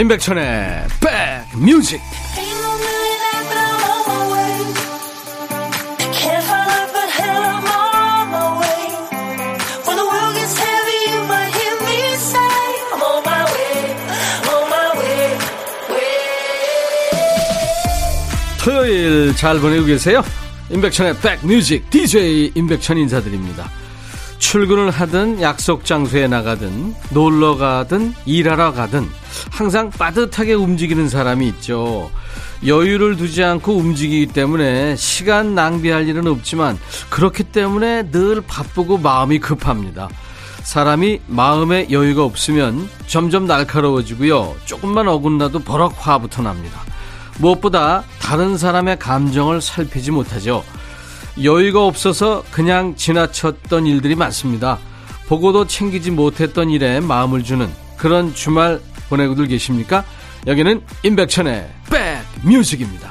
임백천의 백뮤직 토요일 잘 보내고 계세요? 임백천의 백뮤직 DJ 임백천 인사드립니다. 출근을 하든 약속 장소에 나가든 놀러 가든 일하러 가든 항상 빠듯하게 움직이는 사람이 있죠. 여유를 두지 않고 움직이기 때문에 시간 낭비할 일은 없지만 그렇기 때문에 늘 바쁘고 마음이 급합니다. 사람이 마음에 여유가 없으면 점점 날카로워지고요. 조금만 어긋나도 버럭 화부터 납니다. 무엇보다 다른 사람의 감정을 살피지 못하죠. 여유가 없어서 그냥 지나쳤던 일들이 많습니다. 보고도 챙기지 못했던 일에 마음을 주는 그런 주말 보내고들 계십니까? 여기는 임백천의 백뮤직입니다.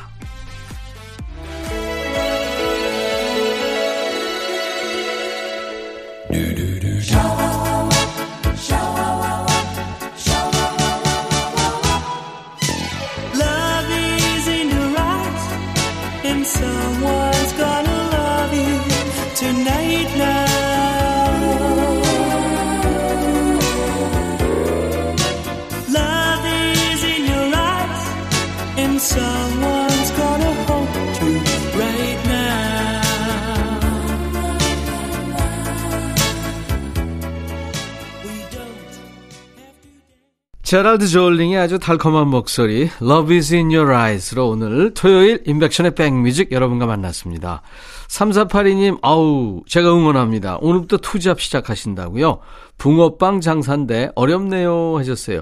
제랄드 조울링의 아주 달콤한 목소리 Love is in your eyes로 오늘 토요일 인백션의 백뮤직 여러분과 만났습니다. 3482님 아우 제가 응원합니다. 오늘부터 투잡 시작하신다고요? 붕어빵 장사인데 어렵네요 하셨어요.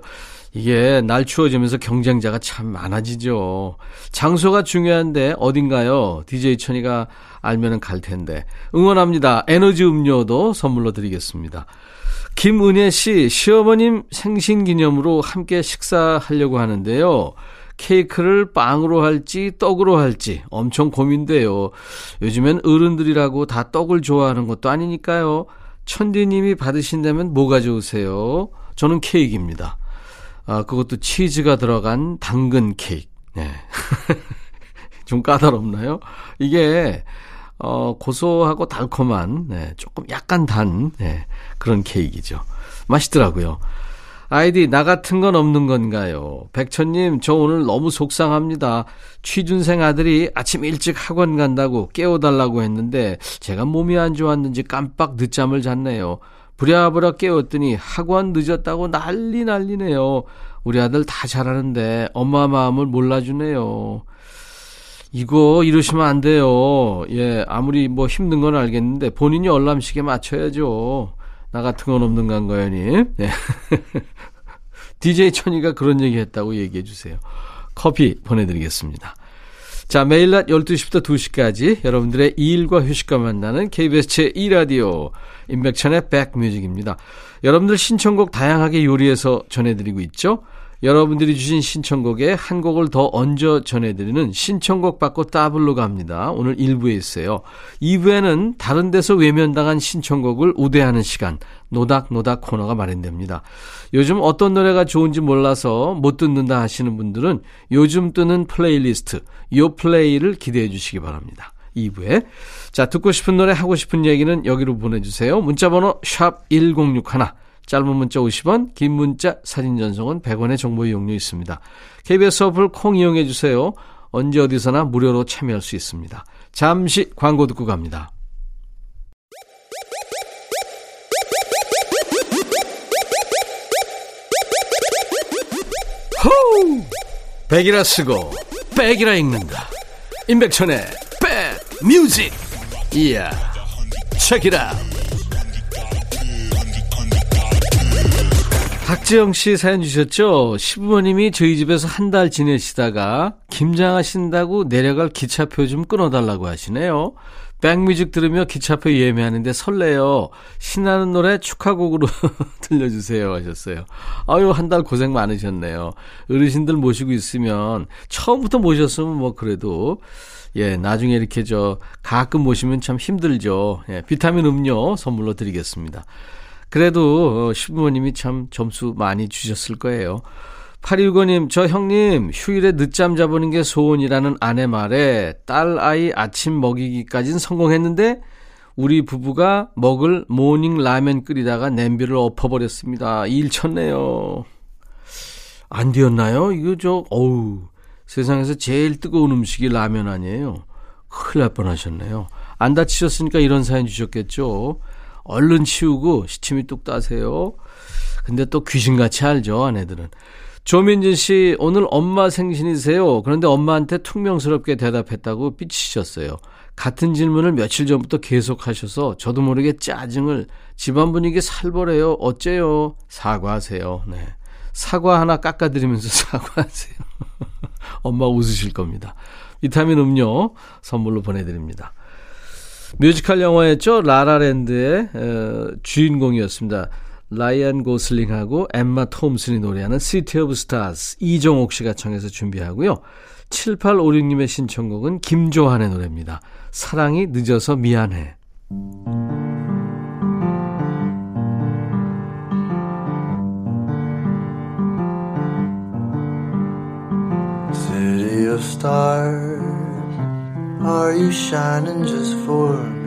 이게 날 추워지면서 경쟁자가 참 많아지죠. 장소가 중요한데 어딘가요? DJ 천이가 알면은 갈 텐데. 응원합니다. 에너지 음료도 선물로 드리겠습니다. 김은혜 씨, 시어머님 생신 기념으로 함께 식사하려고 하는데요. 케이크를 빵으로 할지 떡으로 할지 엄청 고민돼요. 요즘엔 어른들이라고 다 떡을 좋아하는 것도 아니니까요. 천디님이 받으신다면 뭐 가져오세요? 저는 케이크입니다. 아, 그것도 치즈가 들어간 당근 케이크. 네. 좀 까다롭나요? 이게 어, 고소하고 달콤한, 네, 조금 약간 단, 네, 그런 케이크이죠. 맛있더라고요. 아이디, 나 같은 건 없는 건가요? 백천님, 저 오늘 너무 속상합니다. 취준생 아들이 아침 일찍 학원 간다고 깨워달라고 했는데, 제가 몸이 안 좋았는지 깜빡 늦잠을 잤네요. 부랴부랴 깨웠더니 학원 늦었다고 난리 난리네요. 우리 아들 다 잘하는데 엄마 마음을 몰라주네요. 이거 이러시면 안 돼요. 예, 아무리 뭐 힘든 건 알겠는데 본인이 얼람식에 맞춰야죠. 나 같은 건 없는 간거연님. 네. DJ 천이가 그런 얘기 했다고 얘기해 주세요. 커피 보내드리겠습니다. 자, 매일 낮 12시부터 2시까지 여러분들의 일과 휴식과 만나는 KBS 제2라디오 임백천의 백뮤직입니다. 여러분들 신청곡 다양하게 요리해서 전해드리고 있죠. 여러분들이 주신 신청곡에 한 곡을 더 얹어 전해드리는 신청곡 받고 따블로 갑니다. 오늘 1부에 있어요. 2부에는 다른 데서 외면당한 신청곡을 우대하는 시간, 노닥노닥 코너가 마련됩니다. 요즘 어떤 노래가 좋은지 몰라서 못 듣는다 하시는 분들은 요즘 뜨는 플레이리스트, 요 플레이를 기대해 주시기 바랍니다. 2부에. 자, 듣고 싶은 노래, 하고 싶은 얘기는 여기로 보내주세요. 문자번호 샵 1061. 짧은 문자 50원, 긴 문자 사진 전송은 100원의 정보 이용료 있습니다. KBS 어플 콩 이용해 주세요. 언제 어디서나 무료로 참여할 수 있습니다. 잠시 광고 듣고 갑니다. 호우! 백이라 쓰고 백이라 읽는다. 임백천의 백 뮤직. 이야. 책이라. 박지영 씨 사연 주셨죠? 시부모님이 저희 집에서 한 달 지내시다가 김장하신다고 내려갈 기차표 좀 끊어달라고 하시네요. 백뮤직 들으며 기차표 예매하는데 설레요. 신나는 노래 축하곡으로 들려주세요 하셨어요. 아유 한 달 고생 많으셨네요. 어르신들 모시고 있으면 처음부터 모셨으면 뭐 그래도 예 나중에 이렇게 저 가끔 모시면 참 힘들죠. 예, 비타민 음료 선물로 드리겠습니다. 그래도 어, 시부모님이 참 점수 많이 주셨을 거예요. 8265님, 저 형님, 휴일에 늦잠 자보는 게 소원이라는 아내 말에 딸 아이 아침 먹이기까진 성공했는데, 우리 부부가 먹을 morning 라면 끓이다가 냄비를 엎어버렸습니다. 일 쳤네요. 안 되었나요? 이거 저, 어우, 세상에서 제일 뜨거운 음식이 라면 아니에요. 큰일 날 뻔하셨네요. 안 다치셨으니까 이런 사연 주셨겠죠. 얼른 치우고 시침이 뚝 따세요. 근데 또 귀신같이 알죠, 아내들은. 조민진 씨, 오늘 엄마 생신이세요. 그런데 엄마한테 퉁명스럽게 대답했다고 삐치셨어요. 같은 질문을 며칠 전부터 계속 하셔서 저도 모르게 짜증을 집안 분위기 살벌해요. 어째요? 사과하세요. 네. 사과 하나 깎아드리면서 사과하세요. 엄마 웃으실 겁니다. 비타민 음료 선물로 보내드립니다. 뮤지컬 영화였죠. 라라랜드의 어, 주인공이었습니다. 라이언 고슬링하고 엠마 톰슨이 노래하는 City of Stars 이종옥 씨가 청해서 준비하고요. 7856님의 신청곡은 김조한의 노래입니다. 사랑이 늦어서 미안해. City stars, are you shining just for me?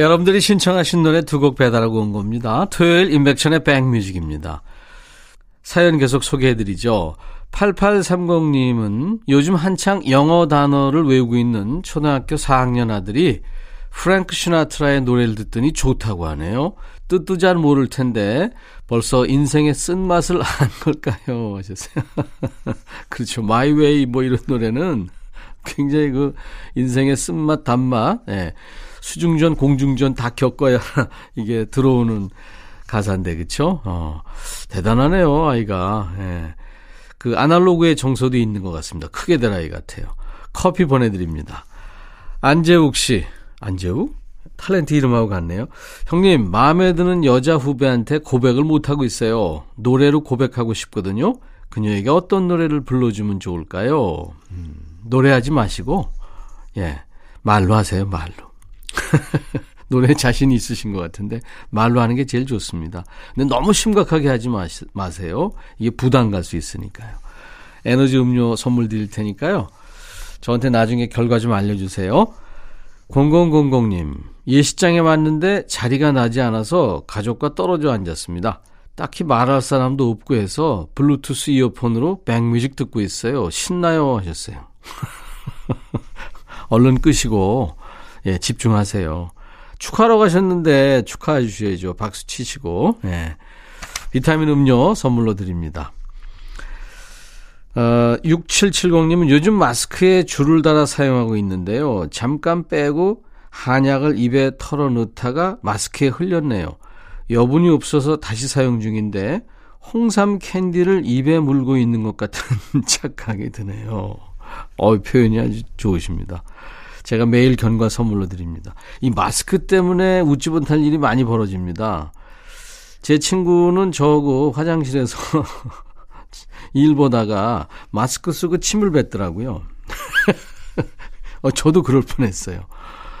여러분들이 신청하신 노래 두 곡 배달하고 온 겁니다. 토요일 인백션의 백뮤직입니다. 사연 계속 소개해드리죠. 8830님은 요즘 한창 영어 단어를 외우고 있는 초등학교 4학년 아들이 프랭크 시나트라의 노래를 듣더니 좋다고 하네요. 뜻도 잘 모를 텐데 벌써 인생의 쓴맛을 안 걸까요? 하셨어요. 그렇죠. My Way 뭐 이런 노래는 굉장히 그 인생의 쓴맛, 단맛, 예. 수중전, 공중전 다 겪어야 이게 들어오는 가사인데, 그쵸? 어, 대단하네요, 아이가. 예. 그 아날로그의 정서도 있는 것 같습니다. 크게 될 아이 같아요. 커피 보내드립니다. 안재욱 씨. 안재욱? 탤런트 이름하고 같네요. 형님, 마음에 드는 여자 후배한테 고백을 못하고 있어요. 노래로 고백하고 싶거든요. 그녀에게 어떤 노래를 불러주면 좋을까요? 음, 노래하지 마시고, 예, 말로 하세요, 말로. 노래 자신이 있으신 것 같은데 말로 하는 게 제일 좋습니다. 근데 너무 심각하게 하지 마시, 마세요. 이게 부담 갈 수 있으니까요. 에너지 음료 선물 드릴 테니까요. 저한테 나중에 결과 좀 알려주세요. 0000님, 예시장에 왔는데 자리가 나지 않아서 가족과 떨어져 앉았습니다. 딱히 말할 사람도 없고 해서 블루투스 이어폰으로 백뮤직 듣고 있어요. 신나요 하셨어요. 얼른 끄시고 예, 집중하세요. 축하하러 가셨는데 축하해 주셔야죠. 박수 치시고. 예. 비타민 음료 선물로 드립니다. 어, 6770님은 요즘 마스크에 줄을 달아 사용하고 있는데요. 잠깐 빼고 한약을 입에 털어 넣다가 마스크에 흘렸네요. 여분이 없어서 다시 사용 중인데 홍삼 캔디를 입에 물고 있는 것 같은 착각이 드네요. 어, 표현이 아주 좋으십니다. 제가 매일 견과 선물로 드립니다. 이 마스크 때문에 웃지 못할 일이 많이 벌어집니다. 제 친구는 저하고 화장실에서 일 보다가 마스크 쓰고 침을 뱉더라고요. 어, 저도 그럴 뻔했어요.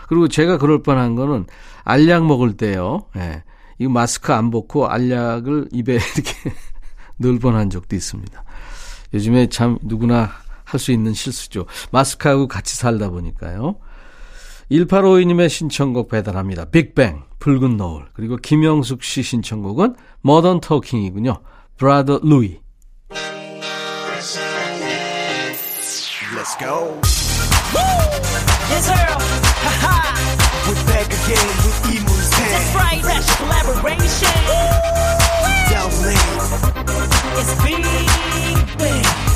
그리고 제가 그럴 뻔한 거는 알약 먹을 때요. 예. 이 마스크 안 벗고 알약을 입에 이렇게 넣을 뻔한 적도 있습니다. 요즘에 참 누구나 할 수 있는 실수죠. 마스크하고 같이 살다 보니까요. 1852님의 신청곡 배달합니다. 빅뱅, 붉은 노을. 그리고 김영숙 씨 신청곡은 머던 터킹이군요. 브라더 루이. Let's go. Yes, sir. Ha-ha. We're back again with 이문세. That's right. Fresh collaboration. Woo! It's big bang.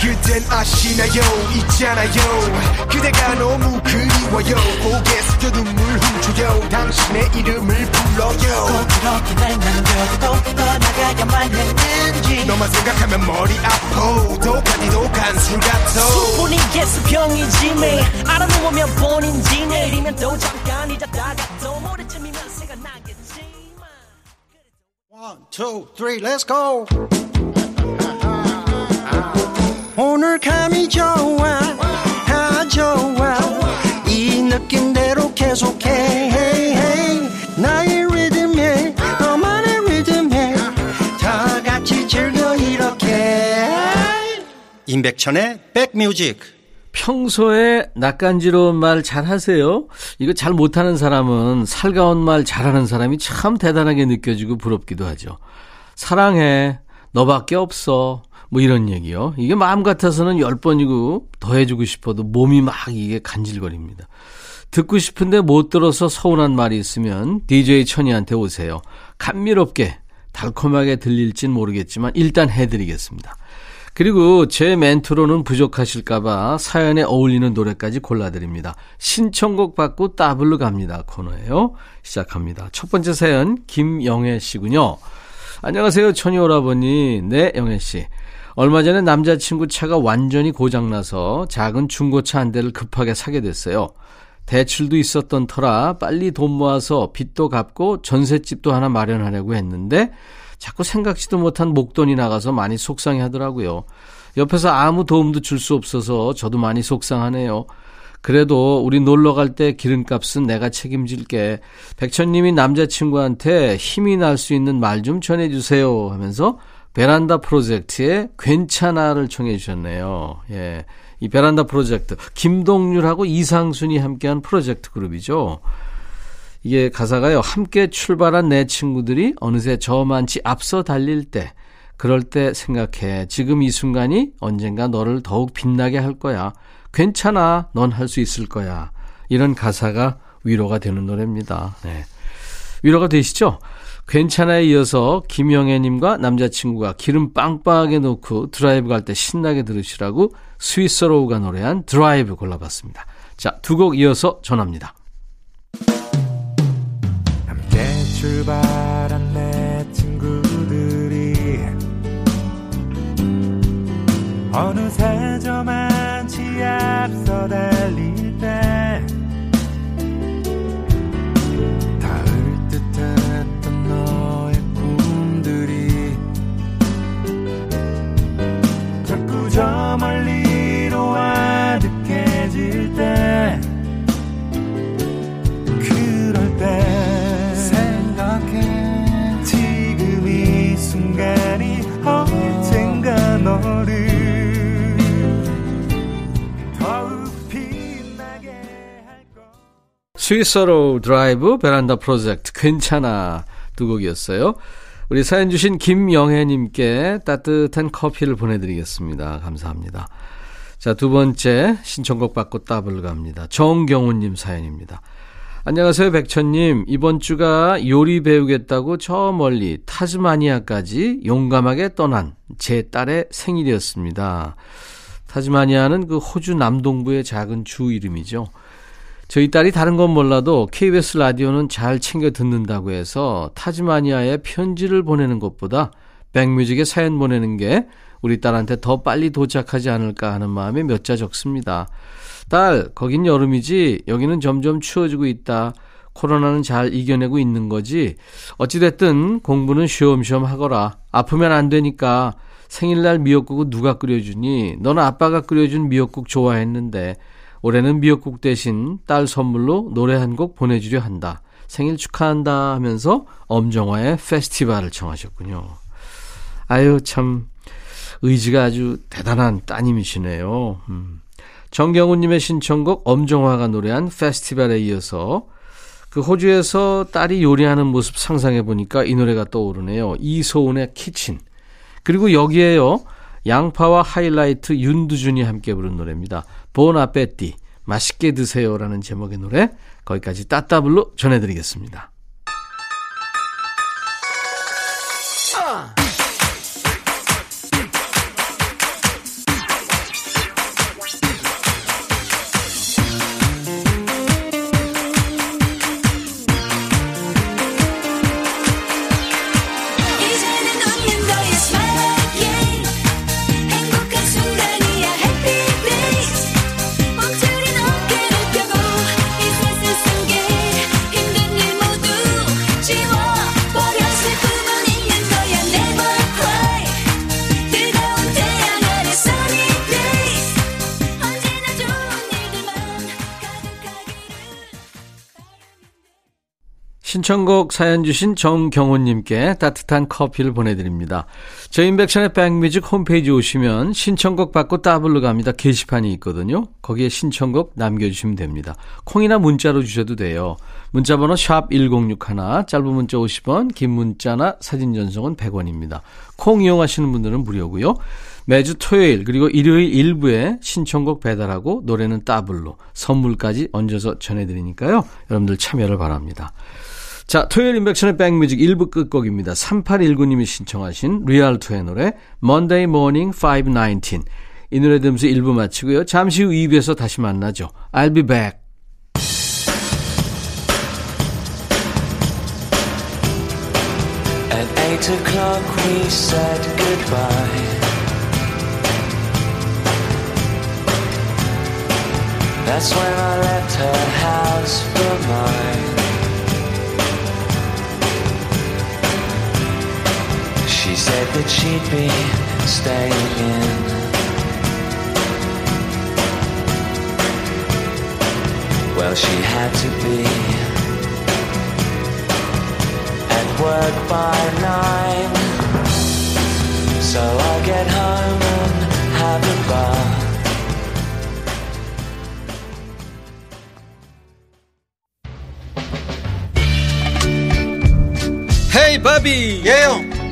그댄 아시나요? 있잖아요. 그대가 너무 그리워요. 고개 숙여 눈물 훔쳐요. 당신의 이름을 불러요. 꼭 그렇게 날 남겨두고 떠나가야만 했는지. 너만 생각하면 머리 아파. 독하디 독한 술 같아. 수분이 개수병이지 매. 알아 놓으면 본인지 내일이면 또 잠깐 잊었다가 또 모레쯤이면 생각나겠지만. One, two, three, let's go. 오늘 감이 좋아, 다 좋아. 이 느낌대로 계속해. 나의 리듬에, 너만의 리듬에. 다 같이 즐겨 이렇게. 임백천의 백뮤직. 평소에 낯간지러운 말 잘하세요? 이거 잘 못하는 사람은 살가운 말 잘하는 사람이 참 대단하게 느껴지고 부럽기도 하죠. 사랑해. 너밖에 없어. 뭐 이런 얘기요. 이게 마음 같아서는 열 번이고 더 해주고 싶어도 몸이 막 이게 간질거립니다. 듣고 싶은데 못 들어서 서운한 말이 있으면 DJ 천이한테 오세요. 감미롭게, 달콤하게 들릴진 모르겠지만 일단 해드리겠습니다. 그리고 제 멘트로는 부족하실까봐 사연에 어울리는 노래까지 골라드립니다. 신청곡 받고 따블로 갑니다. 코너예요. 시작합니다. 첫 번째 사연 김영애 씨군요. 안녕하세요. 천희 오라버니. 네, 영애 씨. 얼마 전에 남자친구 차가 완전히 고장나서 작은 중고차 한 대를 급하게 사게 됐어요. 대출도 있었던 터라 빨리 돈 모아서 빚도 갚고 전셋집도 하나 마련하려고 했는데 자꾸 생각지도 못한 목돈이 나가서 많이 속상해 하더라고요. 옆에서 아무 도움도 줄 수 없어서 저도 많이 속상하네요. 그래도 우리 놀러 갈 때 기름값은 내가 책임질게. 백천님이 남자친구한테 힘이 날 수 있는 말 좀 전해주세요 하면서 베란다 프로젝트의 괜찮아를 청해 주셨네요. 예. 이 베란다 프로젝트. 김동률하고 이상순이 함께한 프로젝트 그룹이죠. 이게 가사가요. 함께 출발한 내 친구들이 어느새 저만치 앞서 달릴 때, 그럴 때 생각해. 지금 이 순간이 언젠가 너를 더욱 빛나게 할 거야. 괜찮아. 넌 할 수 있을 거야. 이런 가사가 위로가 되는 노래입니다. 네. 위로가 되시죠? 괜찮아에 이어서 김영애님과 남자친구가 기름 빵빵하게 넣고 드라이브 갈 때 신나게 들으시라고 스윗소로우가 노래한 드라이브 골라봤습니다. 자, 두 곡 이어서 전합니다. 함께 출발한 내 친구들이 어느새 저만치 앞 스위스로 드라이브 베란다 프로젝트 괜찮아 두 곡이었어요. 우리 사연 주신 김영애님께 따뜻한 커피를 보내드리겠습니다. 감사합니다. 자, 두 번째 신청곡 받고 따블 갑니다. 정경훈님 사연입니다. 안녕하세요, 백천님. 이번 주가 요리 배우겠다고 저 멀리 타즈마니아까지 용감하게 떠난 제 딸의 생일이었습니다. 타즈마니아는 그 호주 남동부의 작은 주 이름이죠. 저희 딸이 다른 건 몰라도 KBS 라디오는 잘 챙겨 듣는다고 해서 타즈마니아에 편지를 보내는 것보다 백뮤직에 사연 보내는 게 우리 딸한테 더 빨리 도착하지 않을까 하는 마음에 몇 자 적습니다. 딸, 거긴 여름이지. 여기는 점점 추워지고 있다. 코로나는 잘 이겨내고 있는 거지. 어찌됐든 공부는 쉬엄쉬엄 하거라. 아프면 안 되니까. 생일날 미역국은 누가 끓여주니? 너는 아빠가 끓여준 미역국 좋아했는데. 올해는 미역국 대신 딸 선물로 노래 한 곡 보내주려 한다. 생일 축하한다 하면서 엄정화의 페스티벌을 청하셨군요. 아유, 참, 의지가 아주 대단한 따님이시네요. 음. 정경훈님의 신청곡 엄정화가 노래한 페스티벌에 이어서 그 호주에서 딸이 요리하는 모습 상상해 보니까 이 노래가 떠오르네요. 이소은의 키친. 그리고 여기에요. 양파와 하이라이트 윤두준이 함께 부른 노래입니다. 보나페티. 맛있게 드세요라는 제목의 노래 거기까지 따따블로 전해드리겠습니다. 신청곡 사연 주신 정경호님께 따뜻한 커피를 보내드립니다. 저희 인백션의 백뮤직 홈페이지 오시면 신청곡 받고 따블로 갑니다. 게시판이 있거든요. 거기에 신청곡 남겨주시면 됩니다. 콩이나 문자로 주셔도 돼요. 문자번호 샵 1061, 짧은 문자 50원, 긴 문자나 사진 전송은 100원입니다. 콩 이용하시는 분들은 무료고요. 매주 토요일 그리고 일요일 일부에 신청곡 배달하고 노래는 따블로 선물까지 얹어서 전해드리니까요. 여러분들 참여를 바랍니다. 자, 토요일 인백션의 백뮤직 1부 끝곡입니다. 3819님이 신청하신 리얼토의 노래 Monday Morning 519. 이 노래 들으면서 1부 마치고요. 잠시 후 2부에서 다시 만나죠. I'll be back. At eight o'clock we said goodbye. That's when I left her house for mine. She said that she'd be staying in. Well, she had to be at work by nine. So I get home and have a bath. Hey, Bubby! Yeah!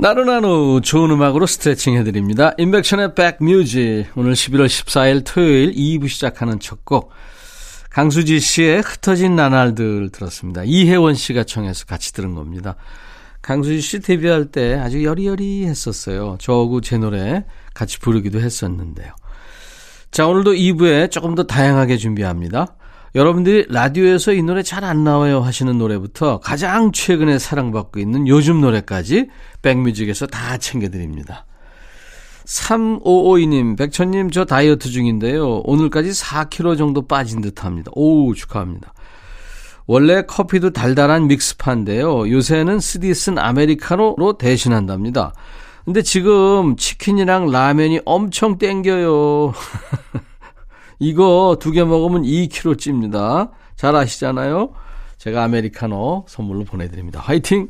나른한 후 좋은 음악으로 스트레칭 해드립니다. 인백션의 백뮤직 오늘 11월 14일 토요일 2부 시작하는 첫 곡 강수지 씨의 흩어진 나날들 들었습니다. 이혜원 씨가 청해서 같이 들은 겁니다. 강수지 씨 데뷔할 때 아주 여리여리했었어요. 저하고 제 노래 같이 부르기도 했었는데요. 자, 오늘도 2부에 조금 더 다양하게 준비합니다. 여러분들이 라디오에서 이 노래 잘 안 나와요 하시는 노래부터 가장 최근에 사랑받고 있는 요즘 노래까지 백뮤직에서 다 챙겨드립니다. 3552님, 백천님, 저 다이어트 중인데요. 오늘까지 4kg 정도 빠진 듯 합니다. 오, 축하합니다. 원래 커피도 달달한 믹스파인데요. 요새는 스디슨 아메리카노로 대신한답니다. 근데 지금 치킨이랑 라면이 엄청 땡겨요. 이거 두 개 먹으면 2kg 찝니다. 잘 아시잖아요? 제가 아메리카노 선물로 보내드립니다. 화이팅!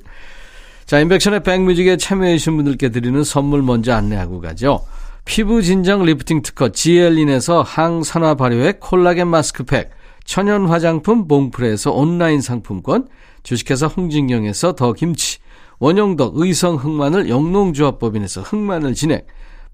자, 임백천의 백뮤직에 참여해주신 분들께 드리는 선물 먼저 안내하고 가죠. 피부 진정 리프팅 특허 지엘린에서 항산화 발효액 콜라겐 마스크팩, 천연 화장품 봉프레에서 온라인 상품권, 주식회사 홍진경에서 더 김치, 원용덕 의성 흑마늘 영농조합법인에서 흑마늘 진액,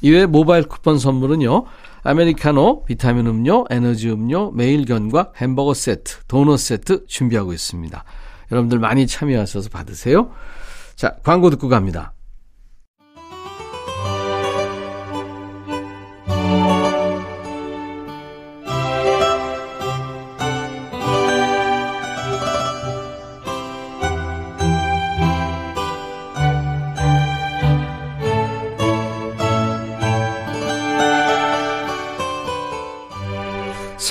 이외에 모바일 쿠폰 선물은요. 아메리카노, 비타민 음료, 에너지 음료, 매일견과 햄버거 세트, 도넛 세트 준비하고 있습니다. 여러분들 많이 참여하셔서 받으세요. 자, 광고 듣고 갑니다.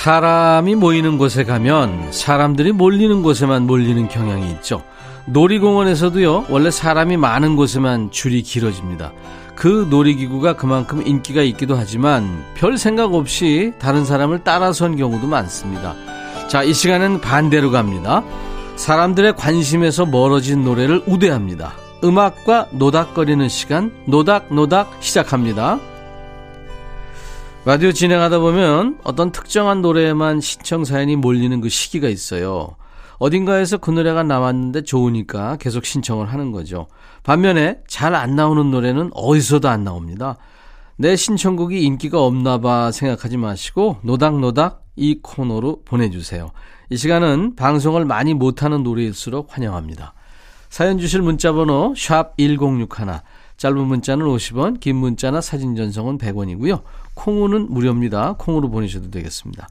사람이 모이는 곳에 가면 사람들이 몰리는 곳에만 몰리는 경향이 있죠. 놀이공원에서도요, 원래 사람이 많은 곳에만 줄이 길어집니다. 그 놀이기구가 그만큼 인기가 있기도 하지만 별 생각 없이 다른 사람을 따라선 경우도 많습니다. 자, 이 시간은 반대로 갑니다. 사람들의 관심에서 멀어진 노래를 우대합니다. 음악과 노닥거리는 시간, 노닥노닥 시작합니다. 라디오 진행하다 보면 어떤 특정한 노래에만 신청 사연이 몰리는 그 시기가 있어요. 어딘가에서 그 노래가 나왔는데 좋으니까 계속 신청을 하는 거죠. 반면에 잘 안 나오는 노래는 어디서도 안 나옵니다. 내 신청곡이 인기가 없나 봐 생각하지 마시고 노닥노닥 이 코너로 보내주세요. 이 시간은 방송을 많이 못하는 노래일수록 환영합니다. 사연 주실 문자 번호 샵 1061, 짧은 문자는 50원, 긴 문자나 사진 전송은 100원이고요. 콩으로는 무료입니다. 콩으로 보내셔도 되겠습니다.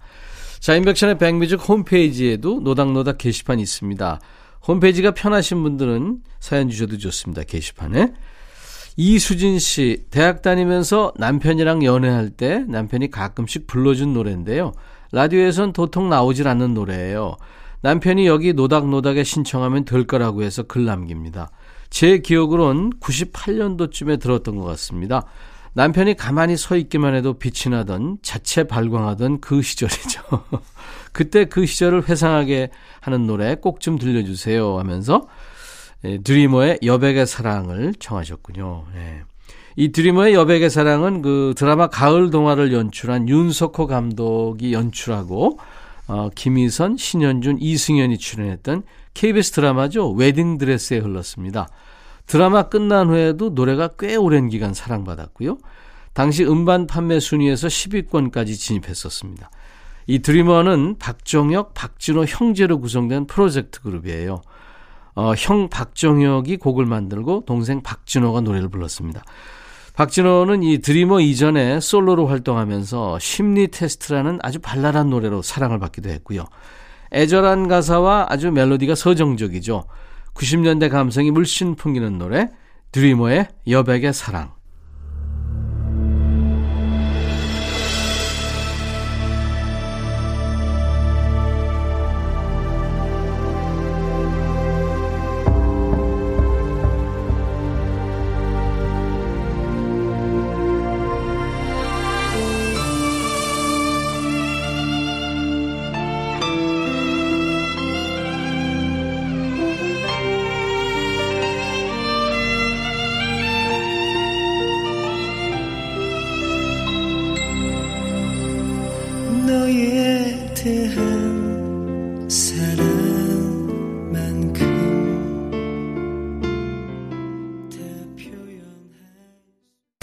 자, 인백션의 백뮤직 홈페이지에도 노닥노닥 게시판이 있습니다. 홈페이지가 편하신 분들은 사연 주셔도 좋습니다. 게시판에. 이수진 씨, 대학 다니면서 남편이랑 연애할 때 남편이 가끔씩 불러준 노래인데요. 라디오에선 도통 나오질 않는 노래예요. 남편이 여기 노닥노닥에 신청하면 될 거라고 해서 글 남깁니다. 제 기억으론 98년도쯤에 들었던 것 같습니다. 남편이 가만히 서 있기만 해도 빛이 나던 자체 발광하던 그 시절이죠. 그때 그 시절을 회상하게 하는 노래 꼭 좀 들려주세요 하면서 예, 드리머의 여백의 사랑을 청하셨군요. 예. 이 드리머의 여백의 사랑은 그 드라마 가을 동화를 연출한 윤석호 감독이 연출하고 어, 김희선, 신현준, 이승현이 출연했던 KBS 드라마죠. 웨딩드레스에 흘렀습니다. 드라마 끝난 후에도 노래가 꽤 오랜 기간 사랑받았고요. 당시 음반 판매 순위에서 10위권까지 진입했었습니다. 이 드리머는 박정혁, 박진호 형제로 구성된 프로젝트 그룹이에요. 어, 형 박정혁이 곡을 만들고 동생 박진호가 노래를 불렀습니다. 박진호는 이 드리머 이전에 솔로로 활동하면서 심리 테스트라는 아주 발랄한 노래로 사랑을 받기도 했고요. 애절한 가사와 아주 멜로디가 서정적이죠. 90년대 감성이 물씬 풍기는 노래 드리머의 여백의 사랑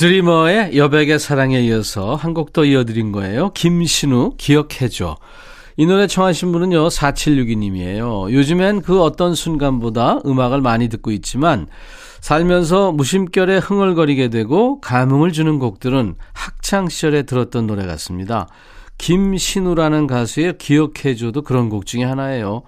드리머의 여백의 사랑에 이어서 한 곡 더 이어드린 거예요. 김신우 기억해줘. 이 노래 청하신 분은요, 4762님이에요. 요즘엔 그 어떤 순간보다 음악을 많이 듣고 있지만, 살면서 무심결에 흥얼거리게 되고 감흥을 주는 곡들은 학창시절에 들었던 노래 같습니다. 김신우라는 가수의 기억해줘도 그런 곡 중에 하나예요.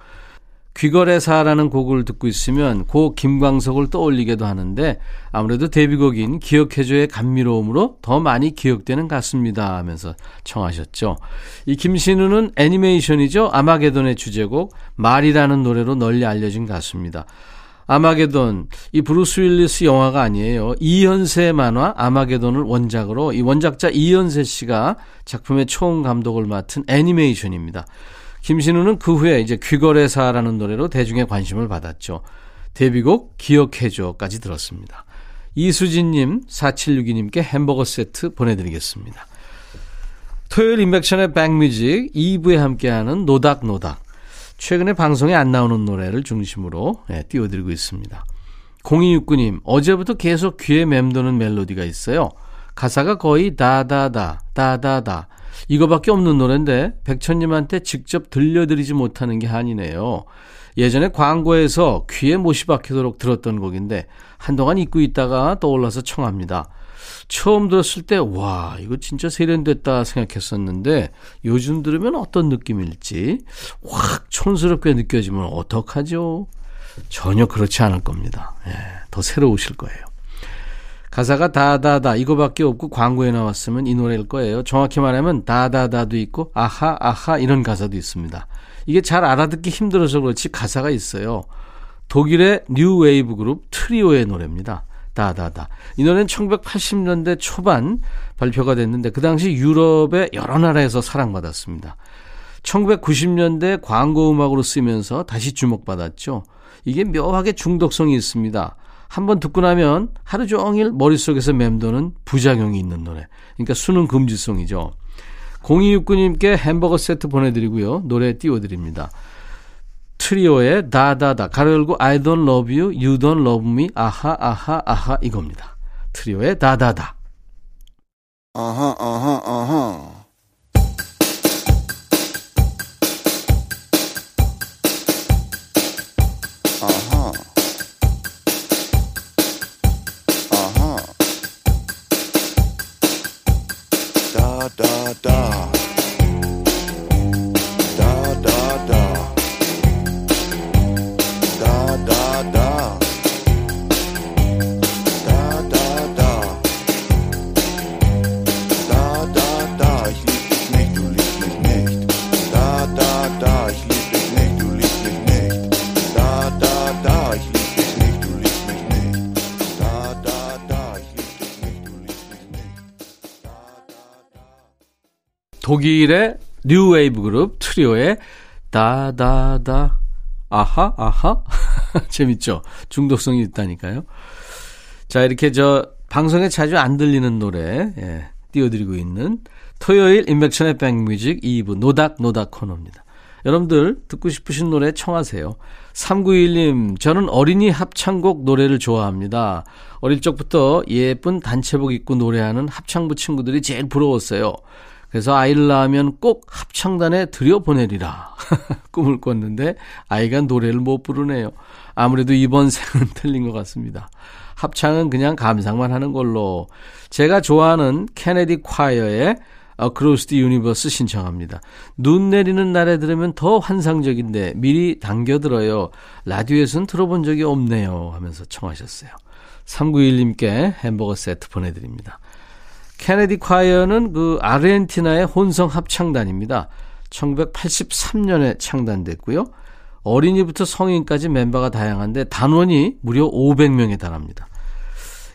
귀걸의사라는 곡을 듣고 있으면 고 김광석을 떠올리기도 하는데 아무래도 데뷔곡인 기억해줘의 감미로움으로 더 많이 기억되는 것 같습니다 하면서 청하셨죠. 이 김신우는 애니메이션이죠. 아마게돈의 주제곡 말이라는 노래로 널리 알려진 가수입니다. 아마게돈 이 브루스 윌리스 영화가 아니에요. 이현세 만화 아마게돈을 원작으로 이 원작자 이현세 씨가 작품의 총 감독을 맡은 애니메이션입니다. 김신우는 그 후에 이제 귀거래사라는 노래로 대중의 관심을 받았죠. 데뷔곡 기억해줘까지 들었습니다. 이수진님, 4762님께 햄버거 세트 보내드리겠습니다. 토요일 인백션의 백뮤직 2부에 함께하는 노닥노닥. 최근에 방송에 안 나오는 노래를 중심으로 네, 띄워드리고 있습니다. 0269님, 어제부터 계속 귀에 맴도는 멜로디가 있어요. 가사가 거의 다다다, 다다다. 이거밖에 없는 노래인데 백천님한테 직접 들려드리지 못하는 게 한이네요. 예전에 광고에서 귀에 못이 박히도록 들었던 곡인데 한동안 잊고 있다가 떠올라서 청합니다. 처음 들었을 때, 와, 이거 진짜 세련됐다 생각했었는데, 요즘 들으면 어떤 느낌일지, 확 촌스럽게 느껴지면 어떡하죠? 전혀 그렇지 않을 겁니다. 예, 더 새로우실 거예요. 가사가 다다다 이거밖에 없고 광고에 나왔으면 이 노래일 거예요. 정확히 말하면 다다다도 있고 아하 아하 이런 가사도 있습니다. 이게 잘 알아듣기 힘들어서 그렇지 가사가 있어요. 독일의 뉴 웨이브 그룹 트리오의 노래입니다. 다다다. 이 노래는 1980년대 초반 발표가 됐는데 그 당시 유럽의 여러 나라에서 사랑받았습니다. 1990년대 광고 음악으로 쓰면서 다시 주목받았죠. 이게 묘하게 중독성이 있습니다. 한번 듣고 나면 하루 종일 머릿속에서 맴도는 부작용이 있는 노래. 그러니까 수능 금지송이죠. 0269님께 햄버거 세트 보내드리고요. 노래 띄워드립니다. 트리오의 다다다 가로 열고 I don't love you, you don't love me, 아하 아하 아하 이겁니다. 트리오의 다다다. Uh-huh, uh-huh. Uh-huh. Da. da 독일의 뉴 웨이브 그룹 트리오의 다다다 아하 아하? 재밌죠? 중독성이 있다니까요. 자 이렇게 저 방송에 자주 안 들리는 노래 예, 띄워드리고 있는 토요일 인백션의 백뮤직 2부 노닥 노닥 코너입니다. 여러분들 듣고 싶으신 노래 청하세요. 3921님 저는 어린이 합창곡 노래를 좋아합니다. 어릴 적부터 예쁜 단체복 입고 노래하는 합창부 친구들이 제일 부러웠어요 그래서 아이를 낳으면 꼭 합창단에 들여보내리라. 꿈을 꿨는데 아이가 노래를 못 부르네요. 아무래도 이번 생은 틀린 것 같습니다. 합창은 그냥 감상만 하는 걸로. 제가 좋아하는 케네디 콰이어의 Across the Universe 신청합니다. 눈 내리는 날에 들으면 더 환상적인데 미리 당겨들어요. 라디오에서는 들어본 적이 없네요. 하면서 청하셨어요. 3921님께 햄버거 세트 보내드립니다. 케네디 콰이어는 그 아르헨티나의 혼성 합창단입니다. 1983년에 창단됐고요. 어린이부터 성인까지 멤버가 다양한데 단원이 무려 500명에 달합니다.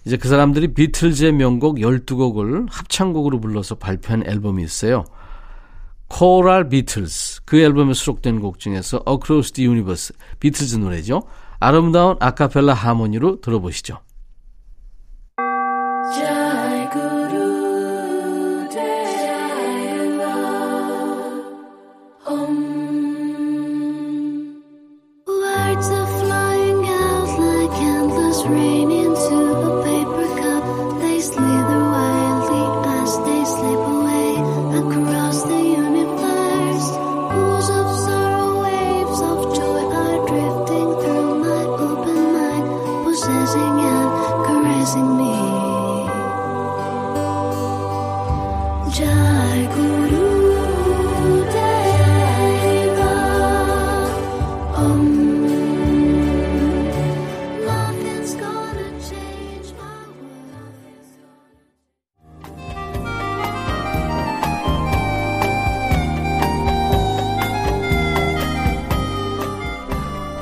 이제 그 사람들이 비틀즈의 명곡 12곡을 합창곡으로 불러서 발표한 앨범이 있어요. 코랄 비틀즈 그 앨범에 수록된 곡 중에서 Across the Universe 비틀즈 노래죠. 아름다운 아카펠라 하모니로 들어보시죠. Words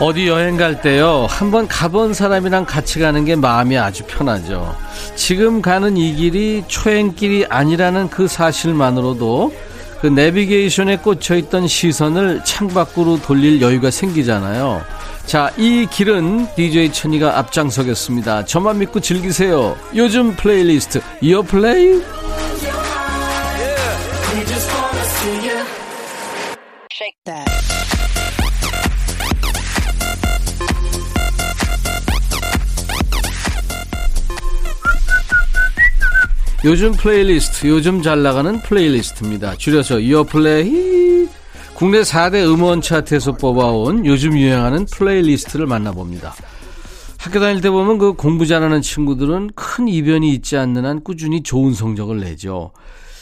어디 여행 갈 때요, 한번 가본 사람이랑 같이 가는 게 마음이 아주 편하죠. 지금 가는 이 길이 초행길이 아니라는 그 사실만으로도 그 내비게이션에 꽂혀 있던 시선을 창밖으로 돌릴 여유가 생기잖아요. 자, 이 길은 DJ 천이가 앞장서겠습니다. 저만 믿고 즐기세요. 요즘 플레이리스트, 이어 플레이? We just wanna see you that. 요즘 플레이리스트, 요즘 잘 나가는 플레이리스트입니다. 줄여서 이어플레이. 국내 4대 음원 차트에서 뽑아온 요즘 유행하는 플레이리스트를 만나봅니다. 학교 다닐 때 보면 그 공부 잘하는 친구들은 큰 이변이 있지 않는 한 꾸준히 좋은 성적을 내죠.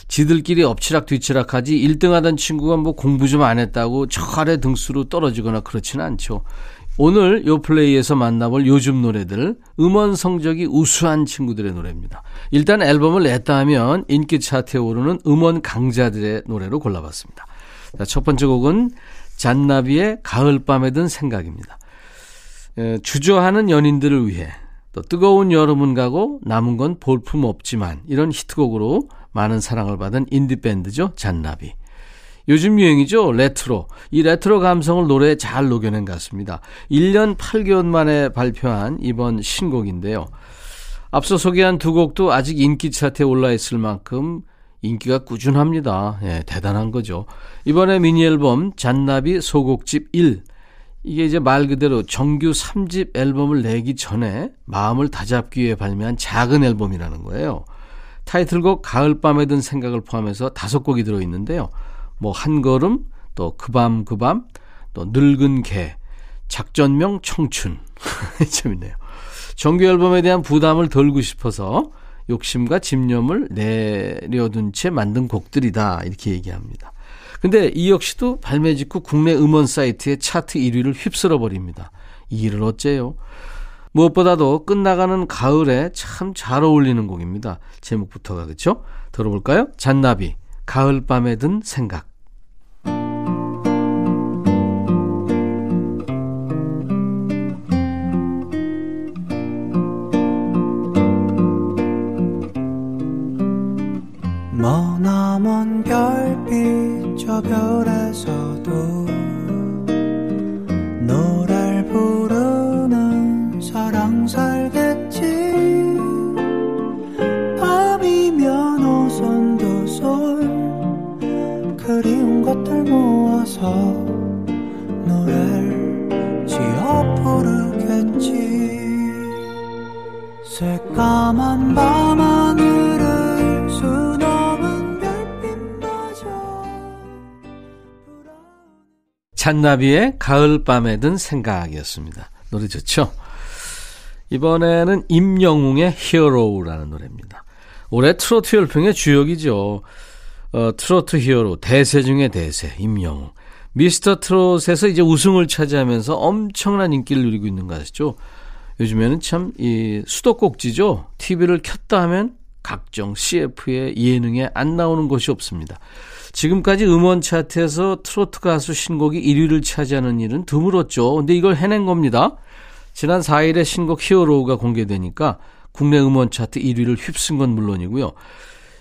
지들끼리 엎치락 뒤치락 하지 1등 하던 친구가 뭐 공부 좀 안 했다고 저 아래 등수로 떨어지거나 그렇지는 않죠. 오늘 요 플레이에서 만나볼 요즘 노래들 음원 성적이 우수한 친구들의 노래입니다. 일단 앨범을 냈다 하면 인기 차트에 오르는 음원 강자들의 노래로 골라봤습니다. 자, 첫 번째 곡은 잔나비의 가을밤에 든 생각입니다. 에, 주저하는 연인들을 위해 또 뜨거운 여름은 가고 남은 건 볼품 없지만 이런 히트곡으로 많은 사랑을 받은 인디밴드죠. 잔나비. 요즘 유행이죠. 레트로. 이 레트로 감성을 노래에 잘 녹여낸 것 같습니다. 1년 8개월 만에 발표한 이번 신곡인데요. 앞서 소개한 두 곡도 아직 인기 차트에 올라 있을 만큼 인기가 꾸준합니다. 예, 대단한 거죠. 이번에 미니 앨범 잔나비 소곡집 1. 이게 이제 말 그대로 정규 3집 앨범을 내기 전에 마음을 다잡기 위해 발매한 작은 앨범이라는 거예요. 타이틀곡 가을밤에 든 생각을 포함해서 다섯 곡이 들어있는데요. 뭐 한 걸음, 또 그밤 그 밤, 또 늙은 개, 작전명 청춘. 재밌네요. 정규 앨범에 대한 부담을 덜고 싶어서 욕심과 집념을 내려둔 채 만든 곡들이다. 이렇게 얘기합니다. 근데 이 역시도 발매 직후 국내 음원 사이트의 차트 1위를 휩쓸어 버립니다. 이 일을 어째요? 무엇보다도 끝나가는 가을에 참 잘 어울리는 곡입니다. 제목부터가 그렇죠? 들어볼까요? 잔나비 가을밤에 든 생각. 머나먼 별빛 저 별 까만 밤하늘을 수놓은 별빛마저 잔나비의 가을밤에 든 생각이었습니다. 노래 좋죠? 이번에는 임영웅의 Hero라는 노래입니다. 올해 트로트 열풍의 주역이죠. 어, 트로트 hero, 대세 중의 대세, 임영웅. 미스터 트롯에서 이제 우승을 차지하면서 엄청난 인기를 누리고 있는 것이죠. 요즘에는 참, 이, 수도꼭지죠. TV를 켰다 하면 각종 CF의 예능에 안 나오는 것이 없습니다. 지금까지 음원 차트에서 트로트 가수 신곡이 1위를 차지하는 일은 드물었죠. 근데 이걸 해낸 겁니다. 지난 4일에 신곡 히어로우가 공개되니까 국내 음원 차트 1위를 휩쓴 건 물론이고요.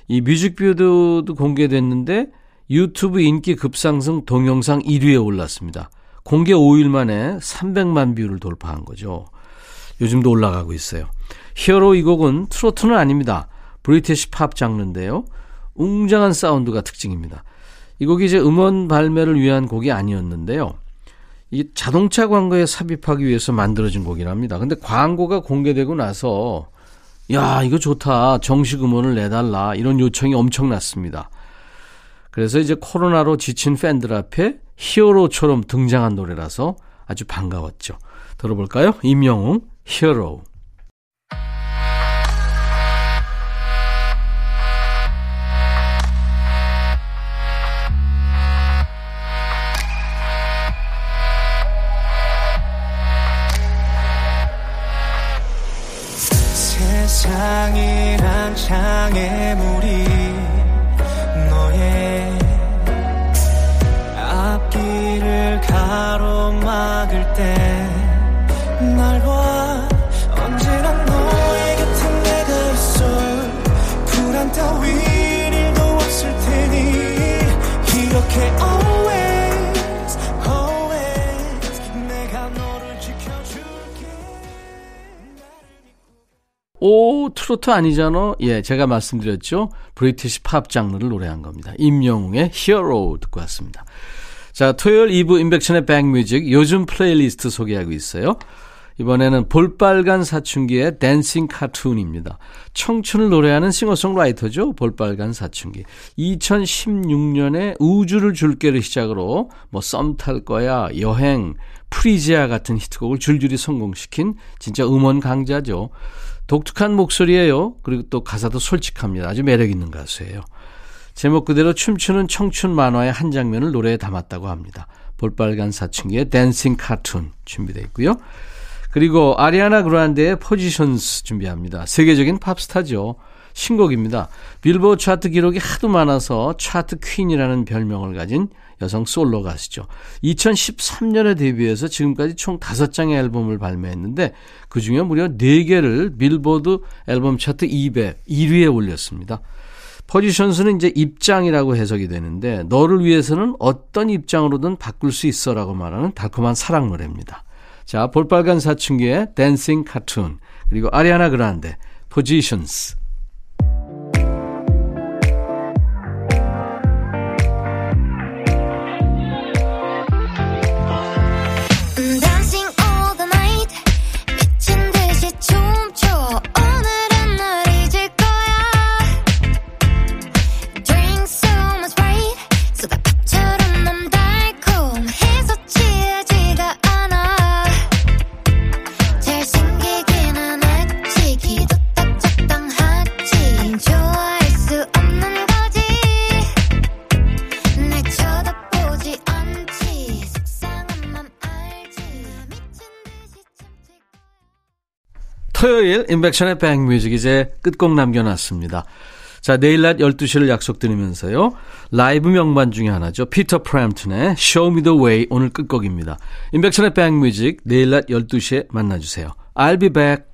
이 뮤직비디오도 공개됐는데 유튜브 인기 급상승 동영상 1위에 올랐습니다. 공개 5일 만에 300만 view를 돌파한 거죠. 요즘도 올라가고 있어요. Hero 이 곡은 트로트는 아닙니다. British pop 장르인데요. 웅장한 사운드가 특징입니다. 이 곡이 이제 음원 발매를 위한 곡이 아니었는데요. 이 자동차 광고에 삽입하기 위해서 만들어진 곡이랍니다. 근데 광고가 공개되고 나서 야, 이거 좋다. 정식 음원을 내달라. 이런 요청이 엄청났습니다. 그래서 이제 코로나로 지친 팬들 앞에 히어로처럼 등장한 노래라서 아주 반가웠죠. 들어볼까요? 임영웅, 히어로. 트로트 아니잖아. 예, 제가 말씀드렸죠. British pop 장르를 노래한 겁니다. 임영웅의 Hero 듣고 왔습니다. 자, 토요일 2부 인백션의 백뮤직 요즘 플레이리스트 소개하고 있어요. 이번에는 볼빨간 사춘기의 Dancing Cartoon입니다. 청춘을 노래하는 싱어송라이터죠. 볼빨간 사춘기. 2016년에 우주를 줄게를 시작으로 뭐 썸 탈 거야, 여행, 프리지아 같은 히트곡을 줄줄이 성공시킨 진짜 음원 강자죠. 독특한 목소리예요. 그리고 또 가사도 솔직합니다. 아주 매력 있는 가수예요. 제목 그대로 춤추는 청춘 만화의 한 장면을 노래에 담았다고 합니다. 볼빨간 사춘기의 Dancing Cartoon 준비되어 있고요. 그리고 아리아나 그란데의 Positions 준비합니다. 세계적인 팝스타죠. 신곡입니다. 빌보드 차트 기록이 하도 많아서 chart queen이라는 별명을 가진 여성 솔로 가수죠. 2013년에 데뷔해서 지금까지 총 5장의 앨범을 발매했는데 그중에 무려 4개를 빌보드 앨범 차트 200, 1위에 올렸습니다. 포지션스는 이제 입장이라고 해석이 되는데 너를 위해서는 어떤 입장으로든 바꿀 수 있어라고 말하는 달콤한 사랑 노래입니다. 자, 볼빨간 사춘기의 댄싱 카툰 그리고 아리아나 그란데 포지션스 토요일 인백션의 백뮤직 이제 끝곡 남겨놨습니다. 자, 내일 낮 12시를 약속드리면서요. 라이브 명반 중에 하나죠. 피터 프램튼의 Show Me The Way 오늘 끝곡입니다. 인백션의 백뮤직 내일 낮 12시에 만나주세요. I'll be back.